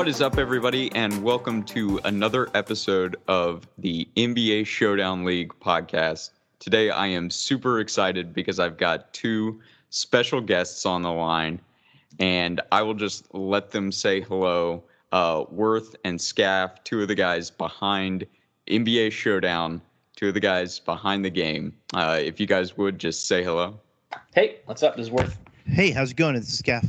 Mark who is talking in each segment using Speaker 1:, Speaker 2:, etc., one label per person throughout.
Speaker 1: What is up, everybody, and welcome to another episode of the NBA Showdown League podcast. Today, I am super excited because I've got two special guests on the line, and I will just let them say hello. Uh, Worth and Skaff, two of the guys behind NBA Showdown, two of the guys behind the game. Uh, if you guys would just say hello.
Speaker 2: Hey, what's up? This is Worth.
Speaker 3: Hey, how's it going? This is Skaff.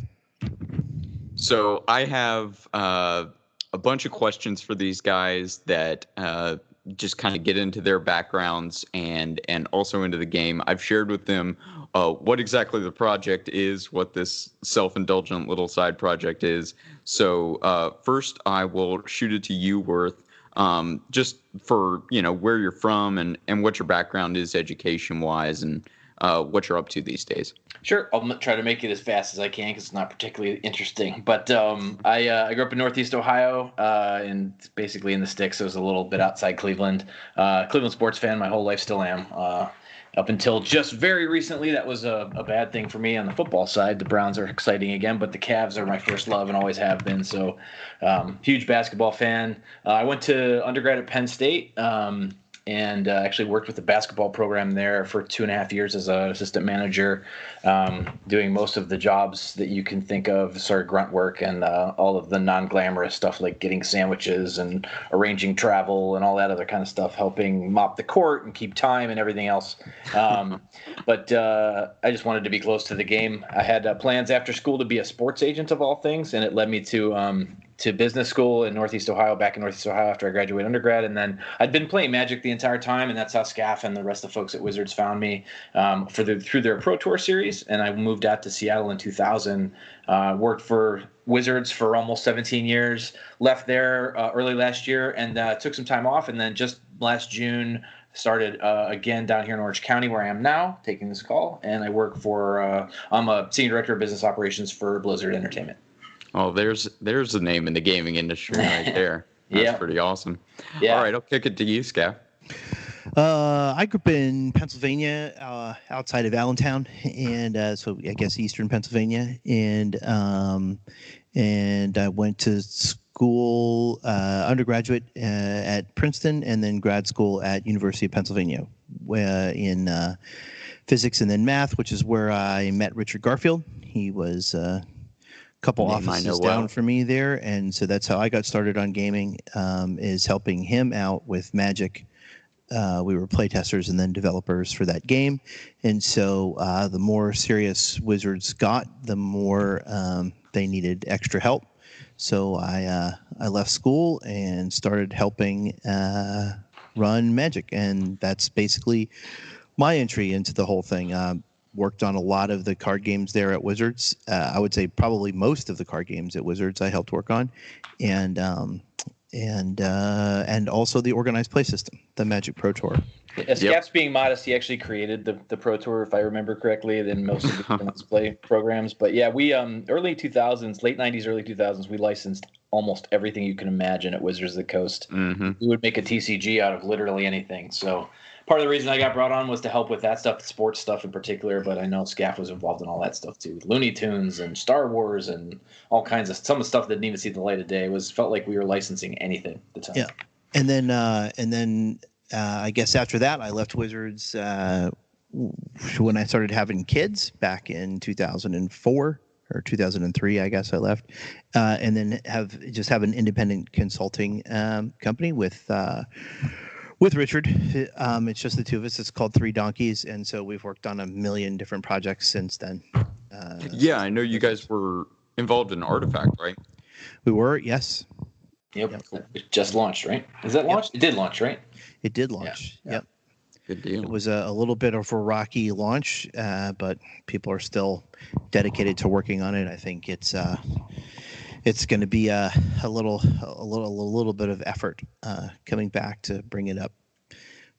Speaker 1: So I have uh, a bunch of questions for these guys that uh, just kind of get into their backgrounds and and also into the game. I've shared with them uh, what exactly the project is, what this self-indulgent little side project is. So uh, first, I will shoot it to you, Worth. Um, just for you know where you're from and and what your background is education wise and uh, what you're up to these days.
Speaker 2: Sure, I'll try to make it as fast as I can because it's not particularly interesting. But um, I, uh, I grew up in Northeast Ohio uh, and basically in the sticks. So it was a little bit outside Cleveland. Uh, Cleveland sports fan my whole life, still am. Uh, up until just very recently, that was a, a, bad thing for me on the football side. The Browns are exciting again, but the Cavs are my first love and always have been. So, um, huge basketball fan. Uh, I went to undergrad at Penn State. Um, and uh, actually worked with the basketball program there for two and a half years as an assistant manager, um, doing most of the jobs that you can think of, sort of grunt work and uh, all of the non-glamorous stuff like getting sandwiches and arranging travel and all that other kind of stuff, helping mop the court and keep time and everything else. Um, but uh, I just wanted to be close to the game. I had uh, plans after school to be a sports agent of all things, and it led me to um, to business school in Northeast Ohio, back in Northeast Ohio after I graduated undergrad. And then I'd been playing Magic the entire time, and that's how Skaff and the rest of the folks at Wizards found me um, for the through their Pro Tour series. And I moved out to Seattle in 2000. Uh, worked for Wizards for almost 17 years. Left there uh, early last year and uh, took some time off. And then just last June started uh, again down here in Orange County, where I am now, taking this call. And I work for uh, I'm a senior director of business operations for Blizzard Entertainment.
Speaker 1: Oh, there's there's the name in the gaming industry right there. That's yeah. pretty awesome. Yeah. All right, I'll kick it to you, Skaff.
Speaker 3: Uh, I grew up in Pennsylvania, uh, outside of Allentown, and uh, so I guess eastern Pennsylvania, and um, and I went to school, uh, undergraduate uh, at Princeton, and then grad school at University of Pennsylvania, in uh, physics and then math, which is where I met Richard Garfield. He was couple Name offices down well. for me there, and so that's how I got started on gaming. Um, is helping him out with Magic. Uh, we were playtesters and then developers for that game, and so uh, the more serious Wizards got, the more um, they needed extra help. So I uh, I left school and started helping uh, run Magic, and that's basically my entry into the whole thing. Um, worked on a lot of the card games there at Wizards. Uh, I would say probably most of the card games at Wizards I helped work on, and um, and uh, and also the organized play system, the Magic Pro Tour.
Speaker 2: As yep. being modest, he actually created the, the Pro Tour, if I remember correctly, than most of the organized play programs. But yeah, we um early 2000s, late 90s, early 2000s, we licensed almost everything you can imagine at Wizards of the Coast. Mm-hmm. We would make a TCG out of literally anything. So part of the reason I got brought on was to help with that stuff, sports stuff in particular. But I know Skaff was involved in all that stuff too, Looney Tunes and Star Wars and all kinds of some of the stuff that didn't even see the light of day. It was felt like we were licensing anything at the time.
Speaker 3: Yeah, and then uh, and then uh, I guess after that I left Wizards uh, when I started having kids back in 2004 or 2003, I guess I left, uh, and then have just have an independent consulting um, company with uh, with Richard. Um, it's just the two of us. It's called Three Donkeys, and so we've worked on a million different projects since then.
Speaker 1: Uh, yeah, I know you guys were involved in Artifact, right?
Speaker 3: We were, yes.
Speaker 2: Yep. yep. It just launched, right? Is that launched? Yep. It did launch, right?
Speaker 3: It did launch. Yeah. Yep.
Speaker 1: Good deal.
Speaker 3: It was a, a, little bit of a rocky launch, uh, but people are still dedicated to working on it. I think it's uh, it's going to be a, a little a little a little bit of effort uh, coming back to bring it up,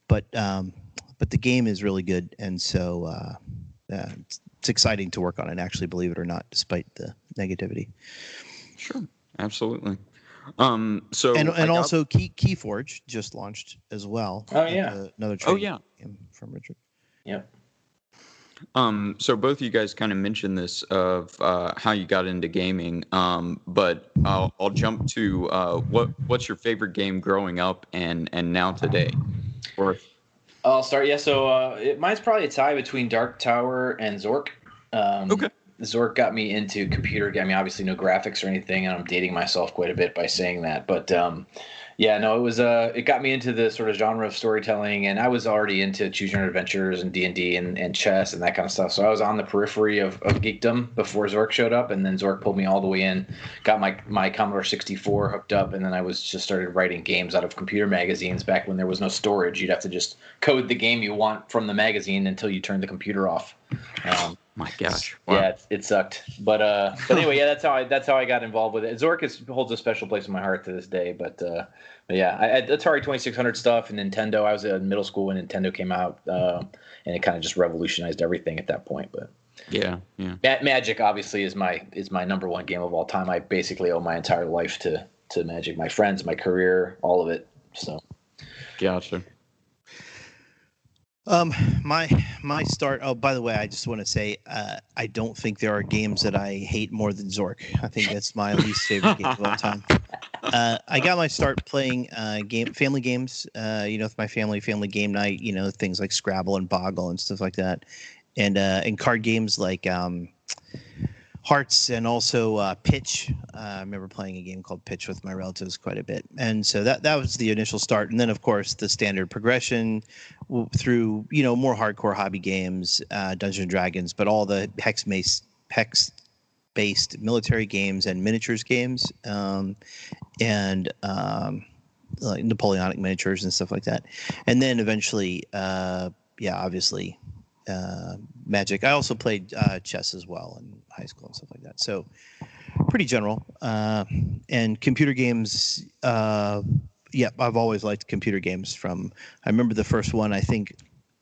Speaker 3: but um, but the game is really good, and so uh, uh, it's, it's exciting to work on it. Actually, believe it or not, despite the negativity.
Speaker 1: Sure, absolutely. Um, so
Speaker 3: and and also Key Keyforge just launched as well.
Speaker 2: Oh yeah,
Speaker 3: another
Speaker 1: oh yeah
Speaker 3: from Richard.
Speaker 2: Yep.
Speaker 1: Um, so both of you guys kind of mentioned this of uh, how you got into gaming, um, but I'll, I'll jump to uh, what what's your favorite game growing up and and now today, or
Speaker 2: I'll start. Yeah, so uh, it, mine's probably a tie between Dark Tower and Zork. Um,
Speaker 1: Okay.
Speaker 2: Zork got me into computer. I mean, obviously no graphics or anything, and I'm dating myself quite a bit by saying that. But um, yeah, no, it was uh, it got me into the sort of genre of storytelling, and I was already into choose your adventures and D and D and chess and that kind of stuff. So I was on the periphery of, of geekdom before Zork showed up, and then Zork pulled me all the way in. Got my my Commodore 64 hooked up, and then I was just started writing games out of computer magazines back when there was no storage. You'd have to just code the game you want from the magazine until you turned the computer off. Um,
Speaker 1: my gosh, wow.
Speaker 2: yeah, it, it sucked. But uh, but anyway, yeah, that's how I that's how I got involved with it. Zork is, holds a special place in my heart to this day. But uh, but yeah, I, Atari 2600 stuff and Nintendo. I was in middle school when Nintendo came out, uh, and it kind of just revolutionized everything at that point. But
Speaker 1: yeah, yeah.
Speaker 2: Ma- Magic obviously is my is my number one game of all time. I basically owe my entire life to to Magic. My friends, my career, all of it. So
Speaker 1: Gotcha.
Speaker 3: Um, my my start. Oh, by the way, I just want to say uh, I don't think there are games that I hate more than Zork. I think that's my least favorite game of all time. Uh, I got my start playing uh, game family games. Uh, you know, with my family, family game night. You know, things like Scrabble and Boggle and stuff like that, and uh, and card games like um, Hearts and also uh, Pitch. Uh, I remember playing a game called Pitch with my relatives quite a bit, and so that that was the initial start. And then, of course, the standard progression w- through you know more hardcore hobby games, uh, Dungeons and Dragons, but all the hex based hex based military games and miniatures games, um, and um, like Napoleonic miniatures and stuff like that. And then eventually, uh, yeah, obviously uh, Magic. I also played uh, chess as well in high school and stuff like that. So pretty general. Uh, and computer games. Uh, yeah, I've always liked computer games. From I remember the first one. I think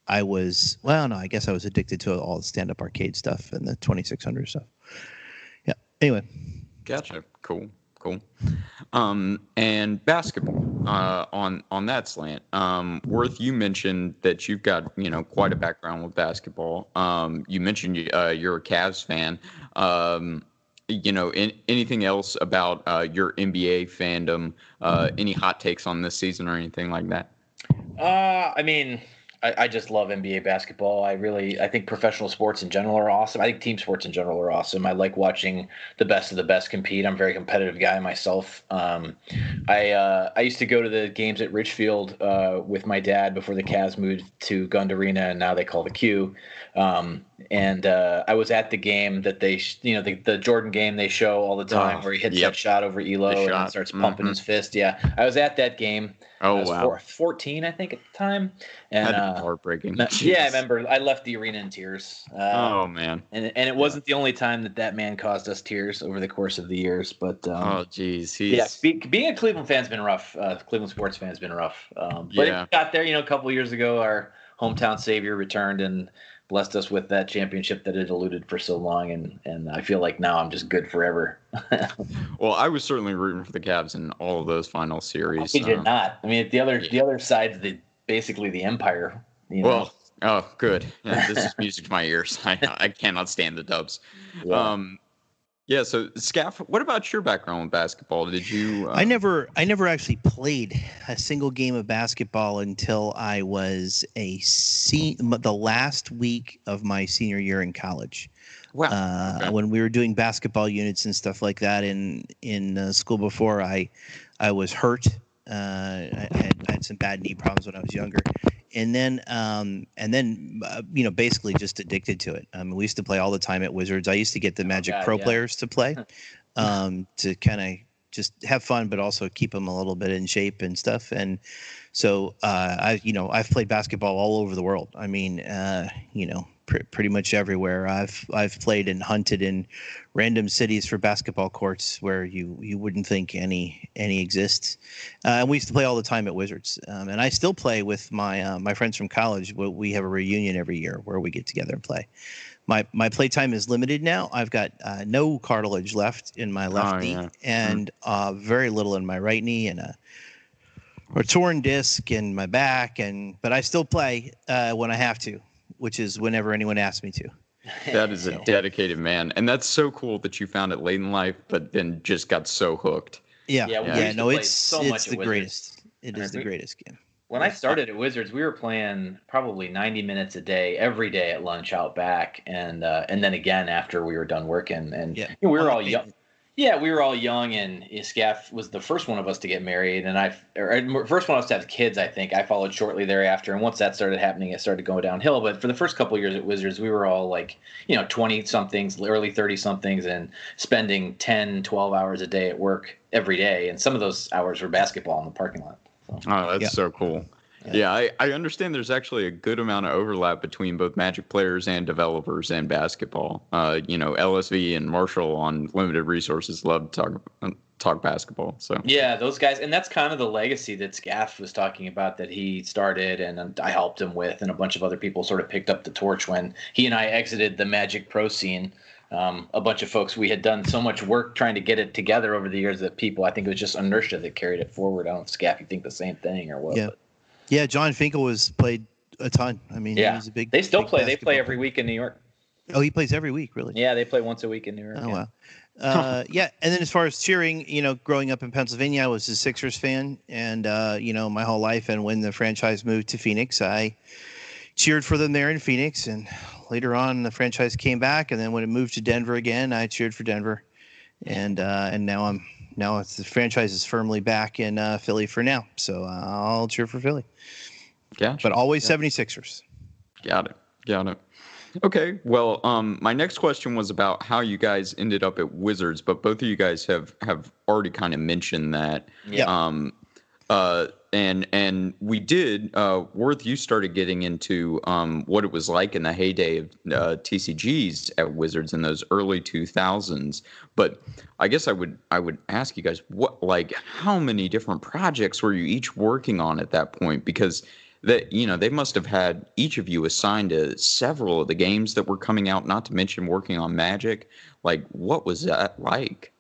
Speaker 3: I was well, no, I guess I was addicted to all the stand-up arcade stuff and the 2600 stuff. Yeah. Anyway.
Speaker 1: Gotcha. Cool. Cool. Um, and basketball uh, on on that slant. Um, Worth, you mentioned that you've got you know quite a background with basketball. Um, you mentioned uh, you're a Cavs fan. Um, you know, in, anything else about uh, your NBA fandom? Uh, any hot takes on this season or anything like that?
Speaker 2: Uh, I mean, I, I, just love NBA basketball. I really, I think professional sports in general are awesome. I think team sports in general are awesome. I like watching the best of the best compete. I'm a very competitive guy myself. Um, I uh, I used to go to the games at Richfield uh, with my dad before the Cavs moved to Gund Arena, and now they call the Q. Um, and uh, I was at the game that they, you know, the, the Jordan game they show all the time oh, where he hits yep. that shot over Ehlo and starts pumping mm-hmm. his fist. Yeah, I was at that game.
Speaker 1: Oh wow, four,
Speaker 2: fourteen I think at the time. And
Speaker 1: uh, heartbreaking.
Speaker 2: Yeah, I remember. I left the arena in tears.
Speaker 1: Uh, oh man,
Speaker 2: and and it wasn't yeah. the only time that that man caused us tears over the course of the years. But um,
Speaker 1: oh geez,
Speaker 2: he's... yeah, be, being a Cleveland fan's been rough. Uh, Cleveland sports fan's been rough. Um, but yeah. it got there, you know, a couple years ago. Our hometown savior returned and blessed us with that championship that had eluded for so long, and and I feel like now I'm just good forever.
Speaker 1: well, I was certainly rooting for the Cavs in all of those final series.
Speaker 2: He did um, not. I mean, the other the other side's the basically the empire. You know?
Speaker 1: Well, oh, good. Yeah, this is music to my ears. I I cannot stand the Dubs. Yeah. Um, yeah. So, Skaff, what about your background with basketball? Did you?
Speaker 3: Uh... I never, I never actually played a single game of basketball until I was a se- the last week of my senior year in college.
Speaker 1: Wow.
Speaker 3: Uh, okay. When we were doing basketball units and stuff like that in in uh, school before, I I was hurt. Uh, I, had, I had some bad knee problems when I was younger, and then um, and then uh, you know basically just addicted to it. I mean, we used to play all the time at Wizards. I used to get the oh, Magic God, Pro yeah. players to play, um, to kind of just have fun, but also keep them a little bit in shape and stuff. And so uh, I, you know, I've played basketball all over the world. I mean, uh, you know, pr- pretty much everywhere. I've I've played and hunted in random cities for basketball courts where you you wouldn't think any any exists. Uh, and we used to play all the time at Wizards. Um, and I still play with my uh, my friends from college. We have a reunion every year where we get together and play. My my playtime is limited now. I've got uh, no cartilage left in my left oh, knee yeah. and mm. very little in my right knee and a or torn disc in my back and but I still play uh, when I have to which is whenever anyone asks me to.
Speaker 1: That is a dedicated man, and that's so cool that you found it late in life, but then just got so hooked.
Speaker 3: Yeah,
Speaker 2: Yeah,
Speaker 3: yeah,
Speaker 2: we
Speaker 1: Yeah.
Speaker 2: used to
Speaker 3: no, it's
Speaker 2: so
Speaker 3: it's the
Speaker 2: Wizards.
Speaker 3: greatest. It
Speaker 2: I mean,
Speaker 3: the greatest game.
Speaker 2: When I started at Wizards, we were playing probably 90 minutes a day, every day at lunch out back, and uh, and then again after we were done working. And
Speaker 3: Yeah.
Speaker 2: you know, we were all
Speaker 3: the
Speaker 2: young. Yeah, we were all young, and Skaff was the first one of us to get married, and I, or first one of us to have kids. I think I followed shortly thereafter, and once that started happening, it started going downhill. But for the first couple of years at Wizards, we were all like, you know, 20 somethings, early 30 somethings, and spending 10, 12 hours a day at work every day, and some of those hours were basketball in the parking lot. So.
Speaker 1: Oh, that's
Speaker 3: Yeah.
Speaker 1: so cool.
Speaker 2: Yeah.
Speaker 1: Yeah, I, I understand there's actually a good amount of overlap between both Magic players and developers and basketball. Uh, you know, LSV and Marshall on limited resources love to talk talk basketball. So
Speaker 2: Yeah, those guys, and that's kind of the legacy that Skaff was talking about that he started, and I helped him with, and a bunch of other people sort of picked up the torch when he and I exited the Magic Pro scene. Um, a bunch of folks we had done so much work trying to get it together over the years that people, I think it was just inertia that carried it forward. I don't know if Skaff, you think the same thing or what?
Speaker 3: Yeah.
Speaker 2: but
Speaker 3: Yeah, Jon Finkel was played a ton. I mean,
Speaker 2: Yeah.
Speaker 3: he's a big.
Speaker 2: they still play. They play every
Speaker 3: player.
Speaker 2: week in New York.
Speaker 3: Oh, he plays every week, really.
Speaker 2: Yeah, they play once a week in New York.
Speaker 3: Oh
Speaker 2: yeah.
Speaker 3: wow. Uh, yeah, and then as far as cheering, you know, growing up in Pennsylvania, I was a Sixers fan, and uh, you know, my whole life. And when the franchise moved to Phoenix, I cheered for them there in Phoenix. And later on, the franchise came back, and then when it moved to Denver again, I cheered for Denver. And uh, and now I'm now it's the franchise is firmly back in uh, Philly for now, so uh, I'll cheer for Philly,
Speaker 1: yeah,
Speaker 3: but always 76ers.
Speaker 1: Got it. Got it. Okay. Well, um, my next question was about how you guys ended up at Wizards, but both of you guys have have already kind of mentioned that.
Speaker 2: Yeah.
Speaker 1: Um, uh, and and we did. Uh, Worth, you started getting into um, what it was like in the heyday of uh, TCGs at Wizards in those early two thousands. But I guess I would I would ask you guys what like how many different projects were you each working on at that point? Because that you know they must have had each of you assigned to several of the games that were coming out not to mention working on magic like what was that like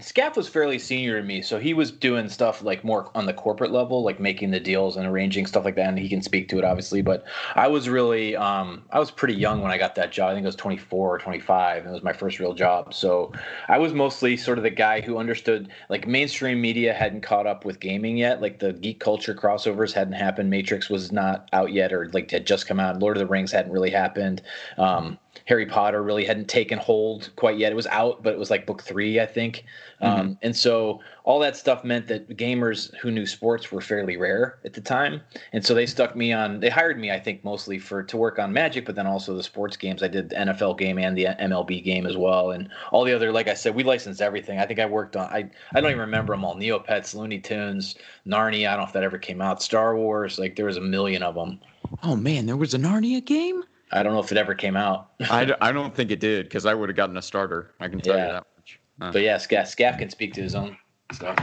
Speaker 2: Skaff was fairly senior to me, so he was doing stuff like more on the corporate level, like making the deals and arranging stuff like that. And he can speak to it, obviously. But I was really, um, I was pretty young when I got that job. I think I was 24 or 25, and it was my first real job. So I was mostly sort of the guy who understood, like mainstream media hadn't caught up with gaming yet. Like the geek culture crossovers hadn't happened. Matrix was not out yet, or like had just come out. Lord of the Rings hadn't really happened. Um, Harry Potter really hadn't taken hold quite yet. It was out, but it was like book three, I think. Um, and so all that stuff meant that gamers who knew sports were fairly rare at the time. And so they stuck me on. They hired me, I think, mostly for to work on Magic, but then also the sports games. I did the NFL game and the MLB game as well, and all the other. Like I said, we licensed everything. I think I worked on. I I don't even remember them all. Neopets, Looney Tunes, Narnia. I don't know if that ever came out. Star Wars. Like there was a million of them.
Speaker 1: oh man there was a narnia game
Speaker 2: I don't know if it ever came out.
Speaker 1: I, d- I don't think it did because i would have gotten a starter i can tell
Speaker 2: Yeah.
Speaker 1: you that much Uh,
Speaker 2: But yeah, Skaff, Skaff can speak to his own stuff.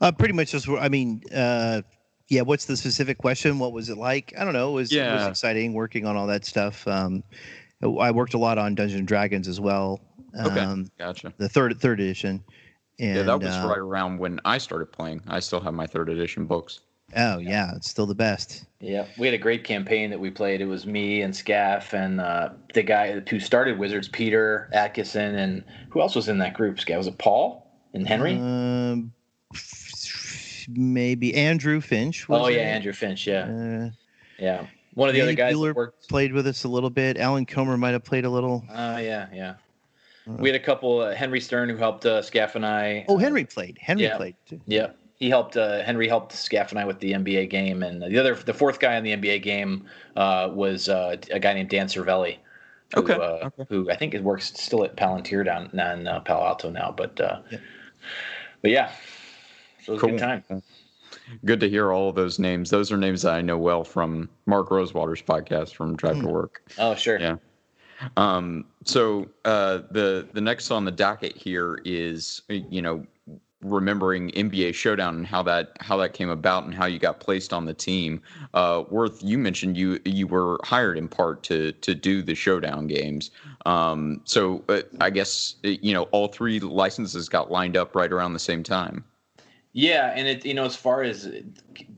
Speaker 3: Uh, pretty much just. I mean, uh, yeah. What's the specific question? What was it like? I don't know. It was, it was exciting working on all that stuff. Um, I worked a lot on Dungeons and Dragons as well.
Speaker 1: Okay.
Speaker 3: Um,
Speaker 1: gotcha
Speaker 3: the third third edition. And,
Speaker 1: yeah that was
Speaker 3: uh,
Speaker 1: right around when i started playing i still have my third edition books
Speaker 3: Oh yeah, it's still the best.
Speaker 2: Yeah, we had a great campaign that we played. It was me and Skaff and uh, the guy who started Wizards, Peter Adkison, and who else was in that group? Skaff was it Paul and Henry?
Speaker 3: Um, maybe Andrew Finch. was
Speaker 2: oh yeah,
Speaker 3: it.
Speaker 2: Andrew Finch. Yeah,
Speaker 3: Uh,
Speaker 2: yeah. One of the other
Speaker 3: Andy
Speaker 2: guys
Speaker 3: Bueller
Speaker 2: that worked.
Speaker 3: played with us a little bit. Alan Comer might have played a little.
Speaker 2: Oh yeah, yeah.
Speaker 3: Uh,
Speaker 2: We had a couple. Uh, Henry Stern who helped uh, Skaff and I.
Speaker 3: Oh,
Speaker 2: uh,
Speaker 3: Henry played. Henry
Speaker 2: yeah.
Speaker 3: played too.
Speaker 2: Yeah, he helped. Uh, Henry helped Skaff and I with the NBA game, and the other, the fourth guy in the NBA game uh, was uh, a guy named Dan Cervelli. Who,
Speaker 1: Okay,
Speaker 2: uh,
Speaker 1: okay.
Speaker 2: Who I think it works still at Palantir down in uh, Palo Alto now, but uh,
Speaker 3: Yeah.
Speaker 2: but yeah, so it was a good time.
Speaker 1: Good to hear all of those names. Those are names that I know well from Mark Rosewater's podcast from Drive to
Speaker 3: Hmm.
Speaker 1: Work.
Speaker 2: Oh sure.
Speaker 1: Yeah. Um, so uh, the the next on the docket here is you know remembering NBA Showdown and how that how that came about and how you got placed on the team. Uh, Worth, you mentioned you you were hired in part to to do the Showdown games. Um, so uh, I guess uh, you know all three licenses got lined up right around the same time.
Speaker 2: Yeah, and it you know as far as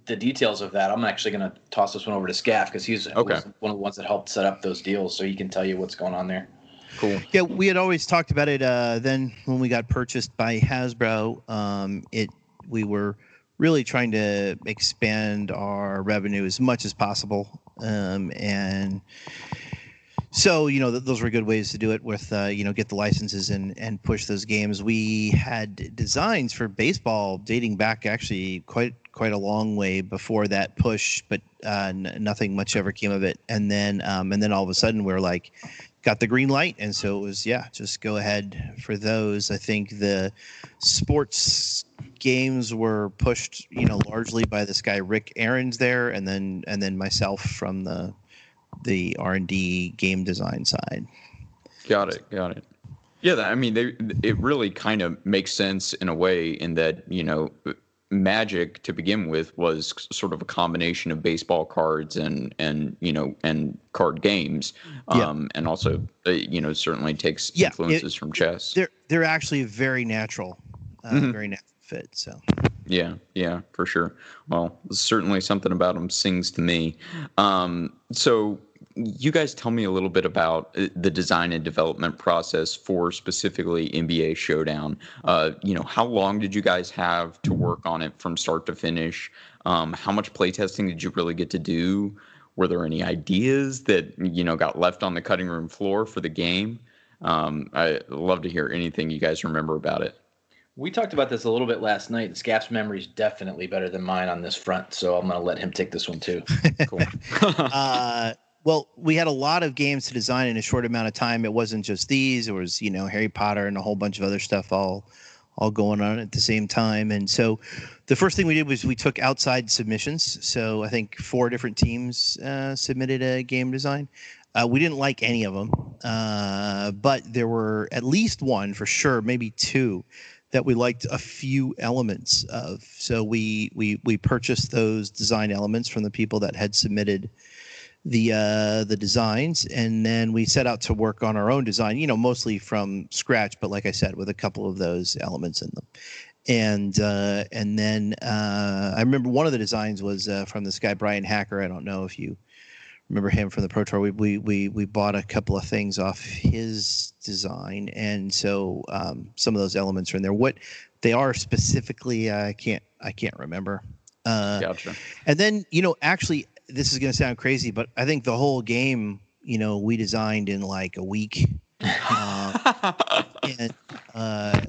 Speaker 2: the details of that, I'm actually going to toss this one over to Skaff because he's
Speaker 1: okay.
Speaker 2: one of the ones that helped set up those deals, so he can tell you what's going on there.
Speaker 1: Cool.
Speaker 3: Yeah, we had always talked about it. Uh, then when we got purchased by Hasbro, um, it we were really trying to expand our revenue as much as possible, um, and so you know th- those were good ways to do it with uh, you know get the licenses and and push those games. We had designs for baseball dating back actually quite quite a long way before that push, but uh, n- nothing much ever came of it. And then um, and then all of a sudden we're like got the green light and so it was yeah just go ahead for those i think the sports games were pushed you know largely by this guy rick aaron's there and then and then myself from the the r&d game design side
Speaker 1: Got it. Got it. Yeah, I mean, they, it really kind of makes sense in a way in that you know, Magic to begin with was sort of a combination of baseball cards and and you know and card games,
Speaker 3: Yeah.
Speaker 1: um, and also uh, you know certainly takes
Speaker 3: Yeah, it-
Speaker 1: influences from chess.
Speaker 3: they're they're actually very natural uh,
Speaker 1: Mhm.
Speaker 3: very natural fit so
Speaker 1: Yeah, yeah, for sure. Well, certainly something about them sings to me. Um, so, you guys tell me a little bit about uh, the design and development process for specifically NBA Showdown. Uh, you know, how long did you guys have to work on it from start to finish? Um, how much playtesting did you really get to do? Were there any ideas that you know got left on the cutting room floor for the game? Um, I love to hear anything you guys remember about it.
Speaker 2: We talked about this a little bit last night. and Skaff's memory is definitely better than mine on this front, so I'm going to let him take this one too.
Speaker 1: Cool.
Speaker 3: uh, well, we had a lot of games to design in a short amount of time. It wasn't just these; it was you know Harry Potter and a whole bunch of other stuff all all going on at the same time. And so, the first thing we did was we took outside submissions. So I think four different teams uh, submitted a game design. Uh, we didn't like any of them, uh, but there were at least one for sure, maybe two that we liked a few elements of. So we we we purchased those design elements from the people that had submitted the uh, the designs, and then we set out to work on our own design. You know, mostly from scratch, but like I said, with a couple of those elements in them. And uh, and then uh, I remember one of the designs was uh, from this guy Brian Hacker. I don't know if you remember him from the Pro Tour. We we we we bought a couple of things off his design, and so um, some of those elements are in there. What they are specifically, I can't I can't remember. Uh,
Speaker 1: gotcha.
Speaker 3: and then, you know, actually, this is going to sound crazy, but I think the whole game, you know, we designed in like a week. Um, and uh,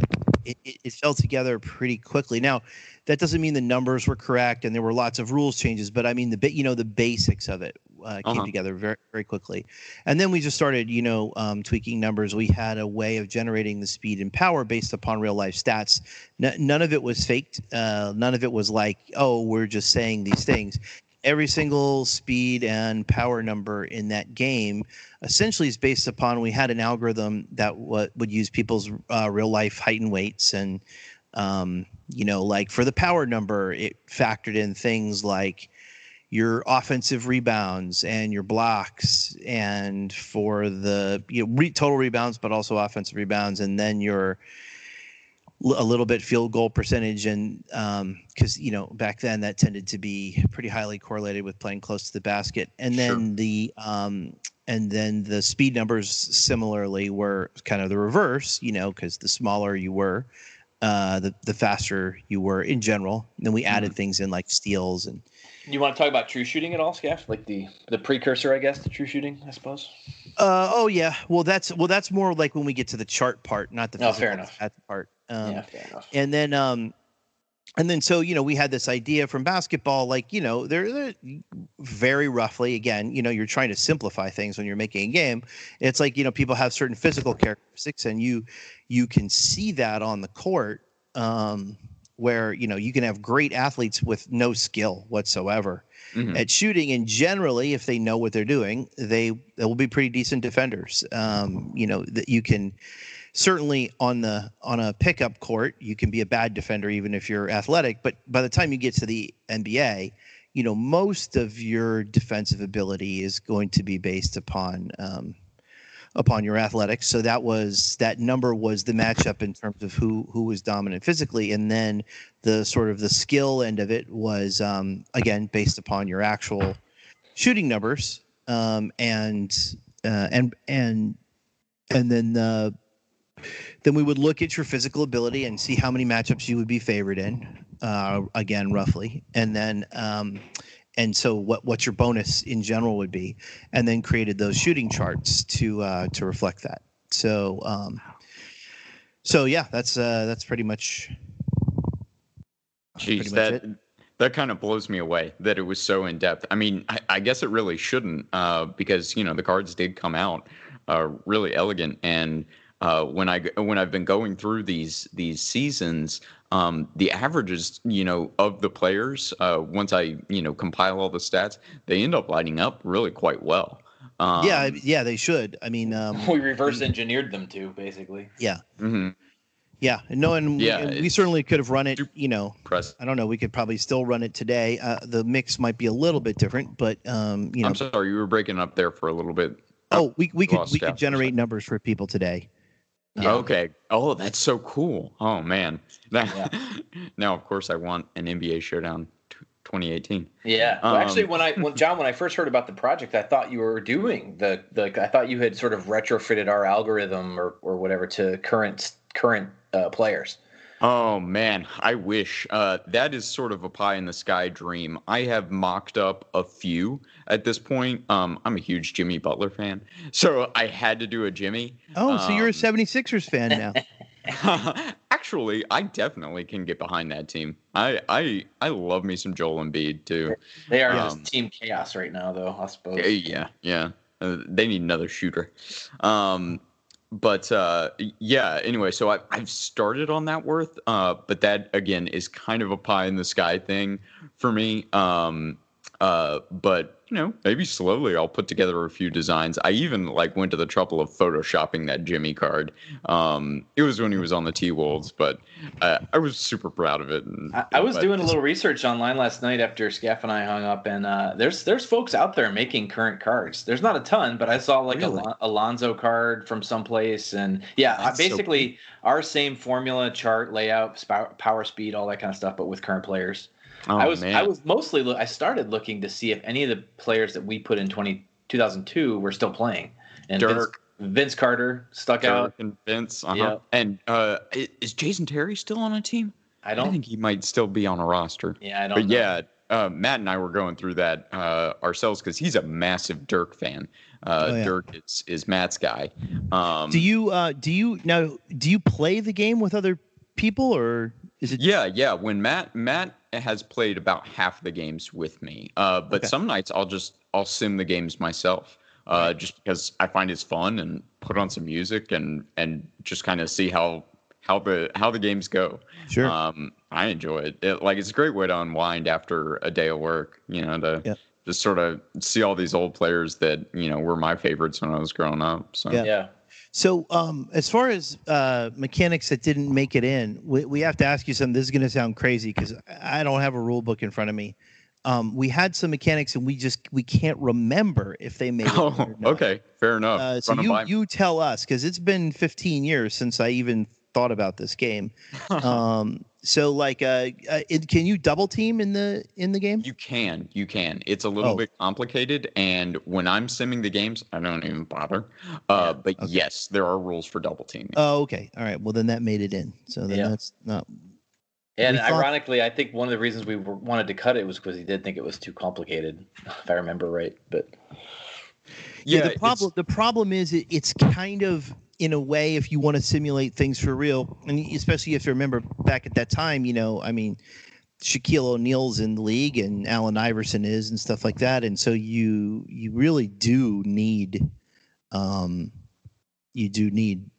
Speaker 3: it, it, it fell together pretty quickly. Now, that doesn't mean the numbers were correct and there were lots of rules changes, but I mean the bit, you know, the basics of it uh, came
Speaker 1: Uh-huh.
Speaker 3: together very, very quickly. And then we just started, you know, um, tweaking numbers. We had a way of generating the speed and power based upon real life stats. N- none of it was faked. Uh, none of it was like, oh, we're just saying these things. Every single speed and power number in that game essentially is based upon we had an algorithm that w- would use people's uh, real life height and weights and um, you know like for the power number it factored in things like your offensive rebounds and your blocks and for the you know, re- total rebounds but also offensive rebounds and then your a little bit field goal percentage and because you know back then that tended to be pretty highly correlated with playing close to the basket and then
Speaker 1: Sure.
Speaker 3: the um, and then the speed numbers similarly were kind of the reverse you know because the smaller you were uh, the, the faster you were in general and then we added things in like steals and
Speaker 2: You want to talk about true shooting at all, Skaff? Like the the precursor, I guess, to true shooting, I suppose.
Speaker 3: Uh, oh yeah well that's well that's more like when we get to the chart part not the
Speaker 2: Oh, fair enough.
Speaker 3: part um,
Speaker 2: yeah, fair enough.
Speaker 3: and then um and then so you know we had this idea from basketball like you know they're, they're very roughly again you know you're trying to simplify things when you're making a game it's like you know people have certain physical characteristics and you you can see that on the court um where you know you can have great athletes with no skill whatsoever
Speaker 1: Mhm.
Speaker 3: at shooting and generally if they know what they're doing they they will be pretty decent defenders um you know that you can certainly on the on a pickup court you can be a bad defender even if you're athletic but by the time you get to the nba you know most of your defensive ability is going to be based upon um upon your athletics. So that was that number was the matchup in terms of who who was dominant physically, and then the sort of the skill end of it was um, again based upon your actual shooting numbers. Um, and uh, and and and then the then we would look at your physical ability and see how many matchups you would be favored in uh, again roughly. And then um, and so what what your bonus in general would be and then created those shooting charts to uh, to reflect that so um, so yeah that's uh, that's pretty much
Speaker 1: Jeez,
Speaker 3: pretty much
Speaker 1: that
Speaker 3: it.
Speaker 1: that kind of blows me away that it was so in depth. I mean, I, I guess it really shouldn't, uh, because you know the cards did come out uh, really elegant, and uh, when I when I've been going through these these seasons, um, the averages, you know, of the players, uh, once I you know compile all the stats, they end up lining up really quite well. Um,
Speaker 3: yeah yeah they should i mean um,
Speaker 2: we reverse engineered them too, basically.
Speaker 1: mhm,
Speaker 3: yeah no and,
Speaker 1: Yeah,
Speaker 3: we, and we certainly could have run it you know
Speaker 1: impressive.
Speaker 3: I don't know. We could probably still run it today. Uh, the mix might be a little bit different, but um, you know.
Speaker 1: I'm sorry, you were breaking up there for a little bit.
Speaker 3: oh, we we could we could generate numbers for people today.
Speaker 2: Yeah.
Speaker 1: Okay. Oh, that's so cool. Oh man. Now,
Speaker 2: Yeah.
Speaker 1: now of course I want an NBA Showdown t- 2018.
Speaker 2: Yeah. Well, actually,
Speaker 1: Um,
Speaker 2: when I when John, when I first heard about the project, I thought you were doing the the. I thought you had sort of retrofitted our algorithm or or whatever to current current uh, players.
Speaker 1: Oh man, I wish. Uh, that is sort of a pie in the sky dream. I have mocked up a few at this point. Um, I'm a huge Jimmy Butler fan, so I had to do a Jimmy.
Speaker 3: Oh, so you're a
Speaker 1: Um,
Speaker 3: 76ers fan now.
Speaker 1: Actually, I definitely can get behind that team. I I I love me some Joel Embiid too.
Speaker 2: They are
Speaker 1: Um,
Speaker 2: just team chaos right now, though. I suppose.
Speaker 1: Yeah, yeah, yeah. Uh, they need another shooter. Um, but uh, yeah. Anyway, so I, I've started on that worth, uh, but that again is kind of a pie in the sky thing for me. Um, uh, but you know, maybe slowly I'll put together a few designs. I even like went to the trouble of photoshopping that Jimmy card. Um, it was when he was on the T Wolves, but uh, I was super proud of it. And,
Speaker 2: I, I was doing a little research online last night after Skaff and I hung up, and uh, there's there's folks out there making current cards. There's not a ton, but I saw like
Speaker 3: Really?
Speaker 2: a Lon- Alonzo card from someplace, and yeah, I
Speaker 1: That's so
Speaker 2: basically our same formula, chart, layout, sp- power, speed, all that kind of stuff, but with current players.
Speaker 1: Oh,
Speaker 2: I was
Speaker 1: man.
Speaker 2: I was mostly loo- I started looking to see if any of the players that we put in 20, 2002 were still playing, and Vince,
Speaker 1: Dirk.
Speaker 2: Vince Carter stuck out.
Speaker 1: Dirk and Vince. Uh-huh.
Speaker 2: Yeah.
Speaker 1: And uh, is Jason Terry still on a team?
Speaker 2: I
Speaker 1: I
Speaker 2: don't.
Speaker 1: think he might still be on a roster.
Speaker 2: yeah, I don't.
Speaker 1: But
Speaker 2: know.
Speaker 1: yeah, uh, Matt and I were going through that uh, ourselves because he's a massive Dirk fan. Uh,
Speaker 3: Oh, yeah.
Speaker 1: Dirk is, is Matt's guy. Um,
Speaker 3: do you uh, do you now do you play the game with other people or is it?
Speaker 1: Yeah, yeah. When Matt Matt has played about half the games with me, uh, but
Speaker 3: Okay.
Speaker 1: some nights I'll just I'll sim the games myself, uh, just because I find it's fun and put on some music and and just kind of see how how the how the games go.
Speaker 3: Sure.
Speaker 1: Um, I enjoy it. it. Like it's a great way to unwind after a day of work. You know, to
Speaker 3: Yeah.
Speaker 1: just sort of see all these old players that you know were my favorites when I was growing up. So
Speaker 3: Yeah.
Speaker 2: yeah.
Speaker 3: So, um, as far as uh, mechanics that didn't make it in, we, we have to ask you something. This is going to sound crazy because I don't have a rule book in front of me. Um, we had some mechanics, and we just we can't remember if they made it.
Speaker 1: Oh, okay, fair enough.
Speaker 3: Uh, so you you tell us because it's been 15 years since I even thought about this game. um, so, like, uh, uh, it, can you double team in the in the game?
Speaker 1: You can, you can. It's a little
Speaker 3: Oh.
Speaker 1: bit complicated, and when I'm simming the games, I don't even bother. Uh, but
Speaker 3: okay.
Speaker 1: yes, there are rules for double teaming.
Speaker 3: Oh, okay. All right. Well, then that made it in. So then
Speaker 2: Yeah.
Speaker 3: that's not.
Speaker 2: And
Speaker 3: thought-
Speaker 2: ironically, I think one of the reasons we wanted to cut it was because he did think it was too complicated, if I remember right. But
Speaker 3: Yeah, the problem the problem is it, it's kind of in a way if you want to simulate things for real, and especially if you remember back at that time, you know, I mean, Shaquille O'Neal's in the league and Allen Iverson is and stuff like that, and so you you really do need, um, you do need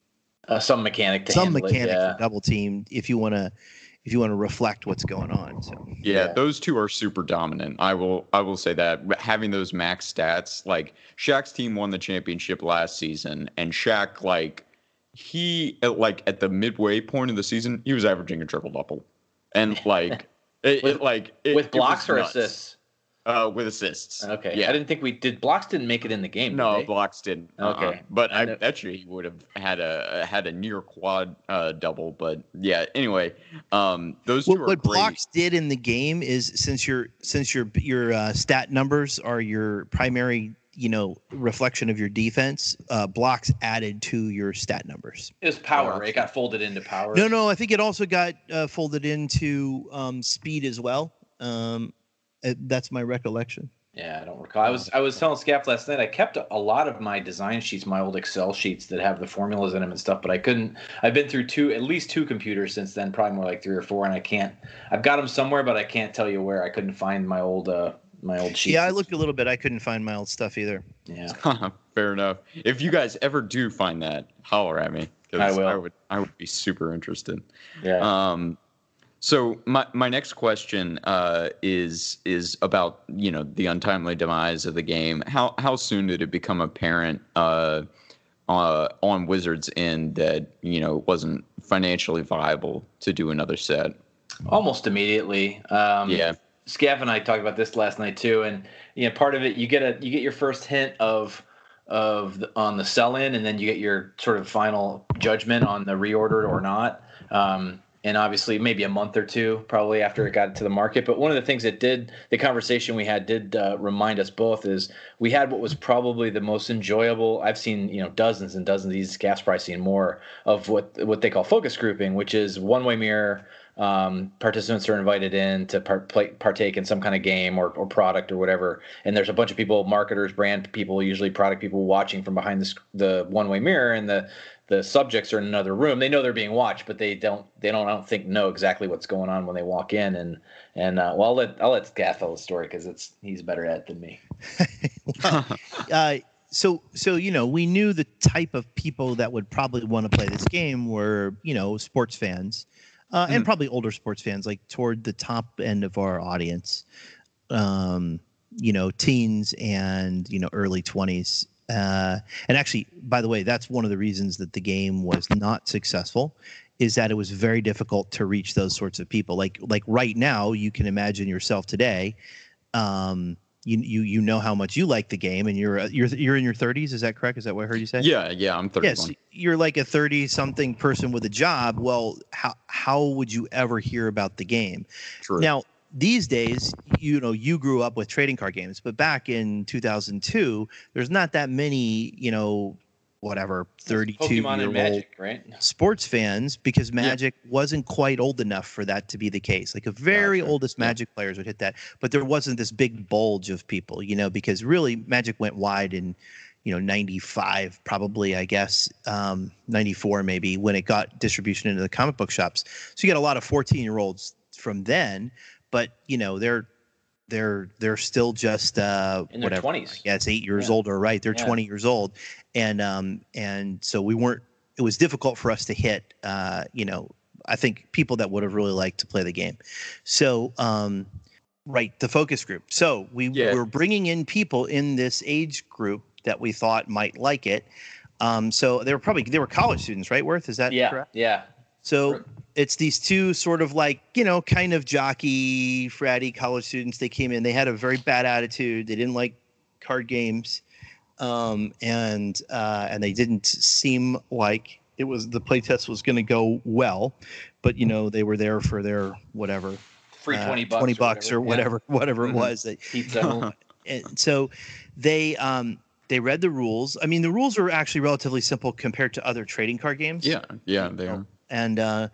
Speaker 2: uh, some mechanic to
Speaker 3: some
Speaker 2: handle it,
Speaker 3: mechanic
Speaker 2: yeah.
Speaker 3: for double team if you want to if you want to reflect what's going on. So
Speaker 1: Yeah,
Speaker 2: Yeah.
Speaker 1: those two are super dominant. I will I will say that having those max stats, like Shaq's team won the championship last season, and Shaq like he at, like at the midway point of the season, he was averaging a triple double, and like it,
Speaker 2: With-
Speaker 1: it, like it,
Speaker 2: with blocks
Speaker 1: was
Speaker 2: or
Speaker 1: nuts.
Speaker 2: assists.
Speaker 1: Uh, with assists.
Speaker 2: Okay.
Speaker 1: Yeah.
Speaker 2: I didn't think we did. Blocks didn't make it in the game.
Speaker 1: No,
Speaker 2: did
Speaker 1: blocks didn't. Uh-uh.
Speaker 2: Okay.
Speaker 1: but
Speaker 2: I
Speaker 1: I
Speaker 2: know-
Speaker 1: bet you he would have had a had a near quad uh, double. But yeah. Anyway, um, those
Speaker 3: What,
Speaker 1: two are
Speaker 3: what
Speaker 1: great.
Speaker 3: blocks did in the game is since your since your your uh, stat numbers are your primary you know reflection of your defense, uh, blocks added to your stat numbers.
Speaker 2: It was power.
Speaker 1: Oh,
Speaker 2: right? It got folded into power.
Speaker 3: No, no, I think it also got uh, folded into um, speed as well. Um, that's my recollection.
Speaker 2: Yeah, I don't recall. I was I was telling Skaff last night. I kept a lot of my design sheets, my old Excel sheets that have the formulas in them and stuff, but I couldn't. I've been through two, at least two computers since then, probably more like three or four, and I can't. I've got them somewhere, but I can't tell you where. I couldn't find my old uh my old sheets.
Speaker 3: Yeah, I looked a little bit. I couldn't find my old stuff either.
Speaker 2: Yeah,
Speaker 1: Fair enough. If you guys ever do find that, holler at me. 'cause
Speaker 2: I will.
Speaker 1: I would. I would be super interested.
Speaker 2: yeah.
Speaker 1: Um, so my my next question uh, is is about you know the untimely demise of the game. How how soon did it become apparent uh, uh, on Wizards end that you know it wasn't financially viable to do another set?
Speaker 2: Almost immediately. Um,
Speaker 1: yeah.
Speaker 2: Skaff and I talked about this last night too, and you know, part of it you get a you get your first hint of of the, on the sell in, and then you get your sort of final judgment on the reordered or not. Um, and obviously, maybe a month or two probably after it got to the market. But one of the things that did the conversation we had did uh, remind us both is we had what was probably the most enjoyable. I've seen you know dozens and dozens of these gas pricing more of what what they call focus grouping, which is one way mirror um, participants are invited in to play, partake in some kind of game or, or product or whatever. And there's a bunch of people, marketers, brand people, usually product people, watching from behind the the one way mirror, and the the subjects are in another room. They know they're being watched, but they don't they don't I don't think know exactly what's going on when they walk in. And and uh, well, I'll let I'll let Skaff tell the story because it's he's better at it than me.
Speaker 3: uh, so so you know we knew the type of people that would probably want to play this game were you know sports fans uh, and
Speaker 1: Mhm.
Speaker 3: probably older sports fans like toward the top end of our audience um, you know teens and you know early 20s uh, and actually by the way that's one of the reasons that the game was not successful is that it was very difficult to reach those sorts of people like like right now you can imagine yourself today um, you you you know how much you like the game, and you're uh, you're you're in your 30s. Is that correct? Is that what I heard you say?
Speaker 1: Yeah, yeah, I'm 31.
Speaker 3: Yes, you're like a 30 something person with a job. Well, how how would you ever hear about the game?
Speaker 1: True.
Speaker 3: Now, these days, you know, you grew up with trading card games, but back in 2002, there's not that many, you know, whatever 32
Speaker 2: Pokemon
Speaker 3: year old
Speaker 2: Magic, right?
Speaker 3: sports fans because Magic wasn't quite old enough for that to be the case. Like the very
Speaker 1: Gotcha.
Speaker 3: oldest
Speaker 1: Yeah.
Speaker 3: Magic players would hit that, but there wasn't this big bulge of people, you know, because really Magic went wide in, you know, 95 probably, I guess, um, 94 maybe when it got distribution into the comic book shops. So you got a lot of 14 year olds from then, but you know, they're they're they're still just uh
Speaker 2: In their 20s.
Speaker 3: Yeah, it's eight years
Speaker 2: Yeah.
Speaker 3: older, right? They're
Speaker 2: Yeah.
Speaker 3: 20 years old, and um and so we weren't. It was difficult for us to hit. Uh, you know, I think people that would have really liked to play the game. So um, right, the focus group. So we
Speaker 1: Yeah.
Speaker 3: were bringing in people in this age group that we thought might like it. Um, so they were probably they were college students, right? Worth is that
Speaker 2: Yeah,
Speaker 3: correct?
Speaker 2: yeah.
Speaker 3: So. It's these two sort of like, you know, kind of jockey, fratty college students. They came in, they had a very bad attitude. They didn't like card games. Um, and uh, and they didn't seem like it was the playtest was going to go well, but you know they were there for their whatever
Speaker 2: Free
Speaker 3: uh,
Speaker 2: twenty bucks.
Speaker 3: 20 bucks or whatever whatever
Speaker 1: Mhm.
Speaker 3: it was that
Speaker 2: Pizza.
Speaker 3: and so they um they read the rules. I mean, the rules are actually relatively simple compared to other trading card games
Speaker 1: yeah, yeah, they are.
Speaker 3: and uh,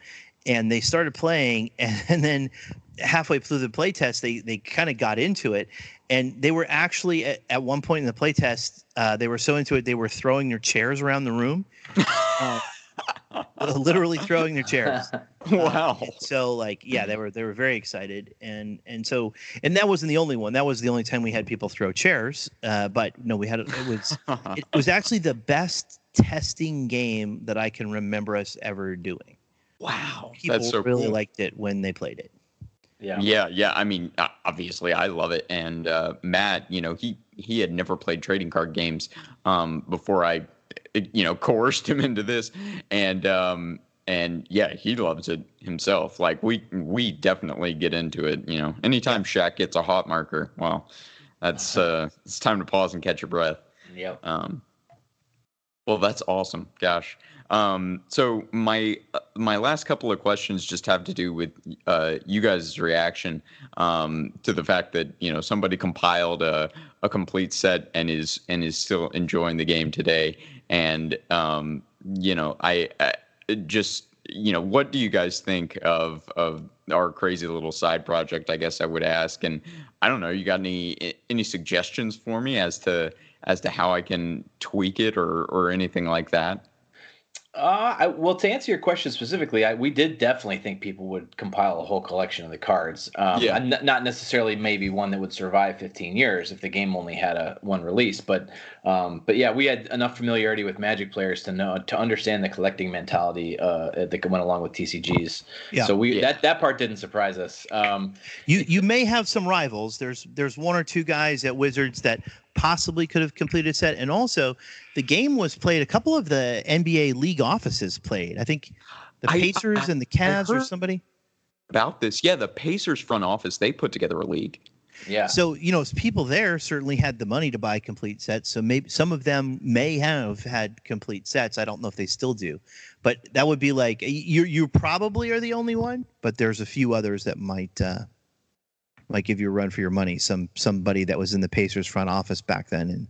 Speaker 3: and they started playing, and then halfway through the playtest, they they kind of got into it, and they were actually at, at one point in the playtest, uh, they were so into it they were throwing their chairs around the room, uh, literally throwing their chairs.
Speaker 1: wow.
Speaker 3: So like yeah, they were they were very excited, and and so and that wasn't the only one. That was the only time we had people throw chairs. Uh, but no, we had it was it was actually the best testing game that I can remember us ever doing
Speaker 1: wow.
Speaker 3: people
Speaker 1: That's so
Speaker 3: really
Speaker 1: cool.
Speaker 3: liked it when they played it.
Speaker 2: yeah.
Speaker 1: Yeah, yeah. I mean, uh, obviously, I love it. And uh, Matt, you know, he he had never played trading card games um, before I, you know, coerced him into this. And um, and yeah, he loves it himself. Like we we definitely get into it. You know, anytime Shaq gets a hot marker, well, that's uh, it's time to pause and catch your breath.
Speaker 2: Yep.
Speaker 1: Um, well, that's awesome. Gosh. Um, so my uh, my last couple of questions just have to do with uh, you guys' reaction um, to the fact that you know somebody compiled a, a complete set and is and is still enjoying the game today. And um, you know, I, I just you know, what do you guys think of of our crazy little side project? I guess I would ask, and I don't know, you got any any suggestions for me as to as to how I can tweak it or or anything like that?
Speaker 2: Uh, I, well, to answer your question specifically, I, we did definitely think people would compile a whole collection of the cards. Um,
Speaker 1: Yeah.
Speaker 2: n- not necessarily maybe one that would survive 15 years if the game only had a one release, but um, but yeah, we had enough familiarity with Magic players to know to understand the collecting mentality uh, that went along with TCGs.
Speaker 3: Yeah.
Speaker 2: So we
Speaker 1: Yeah.
Speaker 2: that that part didn't surprise us. Um,
Speaker 3: You you may have some rivals. There's there's one or two guys at Wizards that possibly could have completed a set, and also the game was played. A couple of the NBA league offices played. I think the Pacers
Speaker 1: I-
Speaker 3: and the Cavs or somebody.
Speaker 1: About this, yeah, the Pacers front office they put together a league.
Speaker 2: Yeah.
Speaker 3: So you know, people there certainly had the money to buy complete sets. So maybe some of them may have had complete sets. I don't know if they still do, but that would be like you. You probably are the only one, but there's a few others that might uh, might give you a run for your money. Some somebody that was in the Pacers front office back then in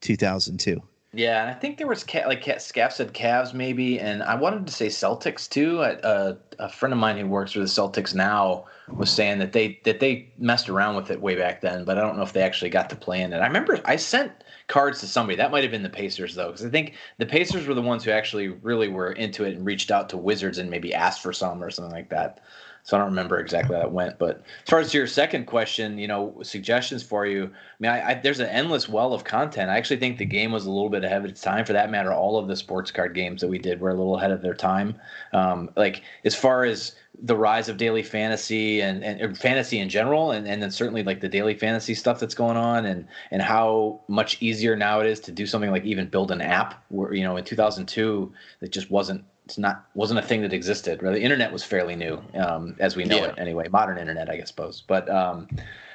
Speaker 3: 2002.
Speaker 2: Yeah, and I think there was like ca- Skaff said Cavs maybe, and I wanted to say Celtics too. I, uh, a friend of mine who works for the Celtics now was saying that they that they messed around with it way back then, but I don't know if they actually got to play in it. I remember I sent cards to somebody that might have been the Pacers though, because I think the Pacers were the ones who actually really were into it and reached out to Wizards and maybe asked for some or something like that. So I don't remember exactly how that went. But as far as your second question, you know, suggestions for you. I mean, I, I, there's an endless well of content. I actually think the game was a little bit ahead of its time. For that matter, all of the sports card games that we did were a little ahead of their time. Um, like as far as the rise of daily fantasy and, and fantasy in general, and, and then certainly like the daily fantasy stuff that's going on, and and how much easier now it is to do something like even build an app. Where you know in 2002 it just wasn't it's not wasn't a thing that existed. Right? The internet was fairly new, um, as we know
Speaker 1: Yeah.
Speaker 2: it anyway. Modern internet, I guess, suppose. But um,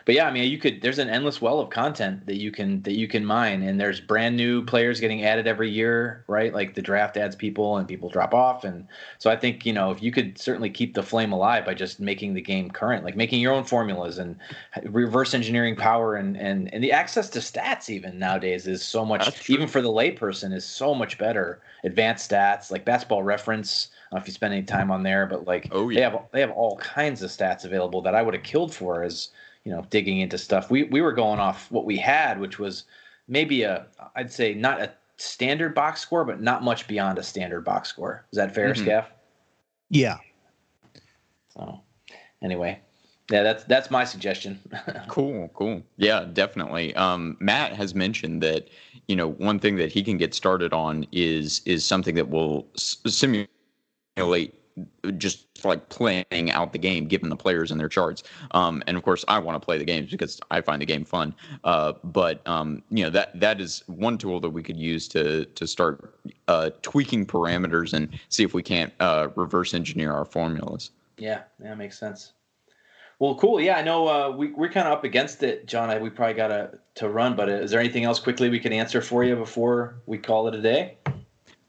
Speaker 2: but yeah, I mean, you could. There's an endless well of content that you can that you can mine, and there's brand new players getting added every year, right? Like the draft adds people, and people drop off, and so I think you know if you could certainly keep the flame alive by just making the game current, like making your own formulas and reverse engineering power, and and and the access to stats even nowadays is so much. Even for the layperson, is so much better. Advanced stats like Basketball Reference. I don't know if you spend any time on there, but like
Speaker 1: Oh, yeah.
Speaker 2: they have they have all kinds of stats available that I would have killed for as you know digging into stuff. We we were going off what we had, which was maybe a I'd say not a standard box score, but not much beyond a standard box score. Is that fair,
Speaker 1: Mhm.
Speaker 2: Skaff?
Speaker 3: Yeah.
Speaker 2: So anyway, yeah, that's that's my suggestion.
Speaker 1: Cool, cool. Yeah, definitely. Um, Matt has mentioned that you know one thing that he can get started on is is something that will s- simulate just like playing out the game, given the players and their charts. Um, and of course, I want to play the games because I find the game fun. Uh, but um, you know that that is one tool that we could use to to start uh, tweaking parameters and see if we can't uh, reverse engineer our formulas.
Speaker 2: yeah, yeah, makes sense. Well, cool. Yeah, I know uh, we we're kind of up against it, John. I, we probably got to to run, but is there anything else quickly we can answer for you before we call it a day?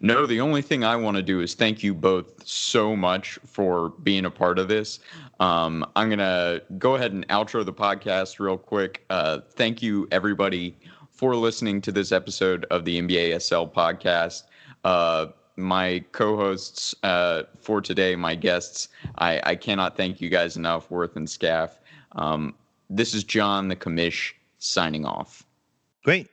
Speaker 1: No, the only thing I want to do is thank you both so much for being a part of this. Um, I'm going to go ahead and outro the podcast real quick. Uh, thank you, everybody, for listening to this episode of the NBA SL podcast. Uh, my co hosts uh, for today, my guests, I, I cannot thank you guys enough, Worth and Skaff. Um, this is John the Commish signing off.
Speaker 3: Great.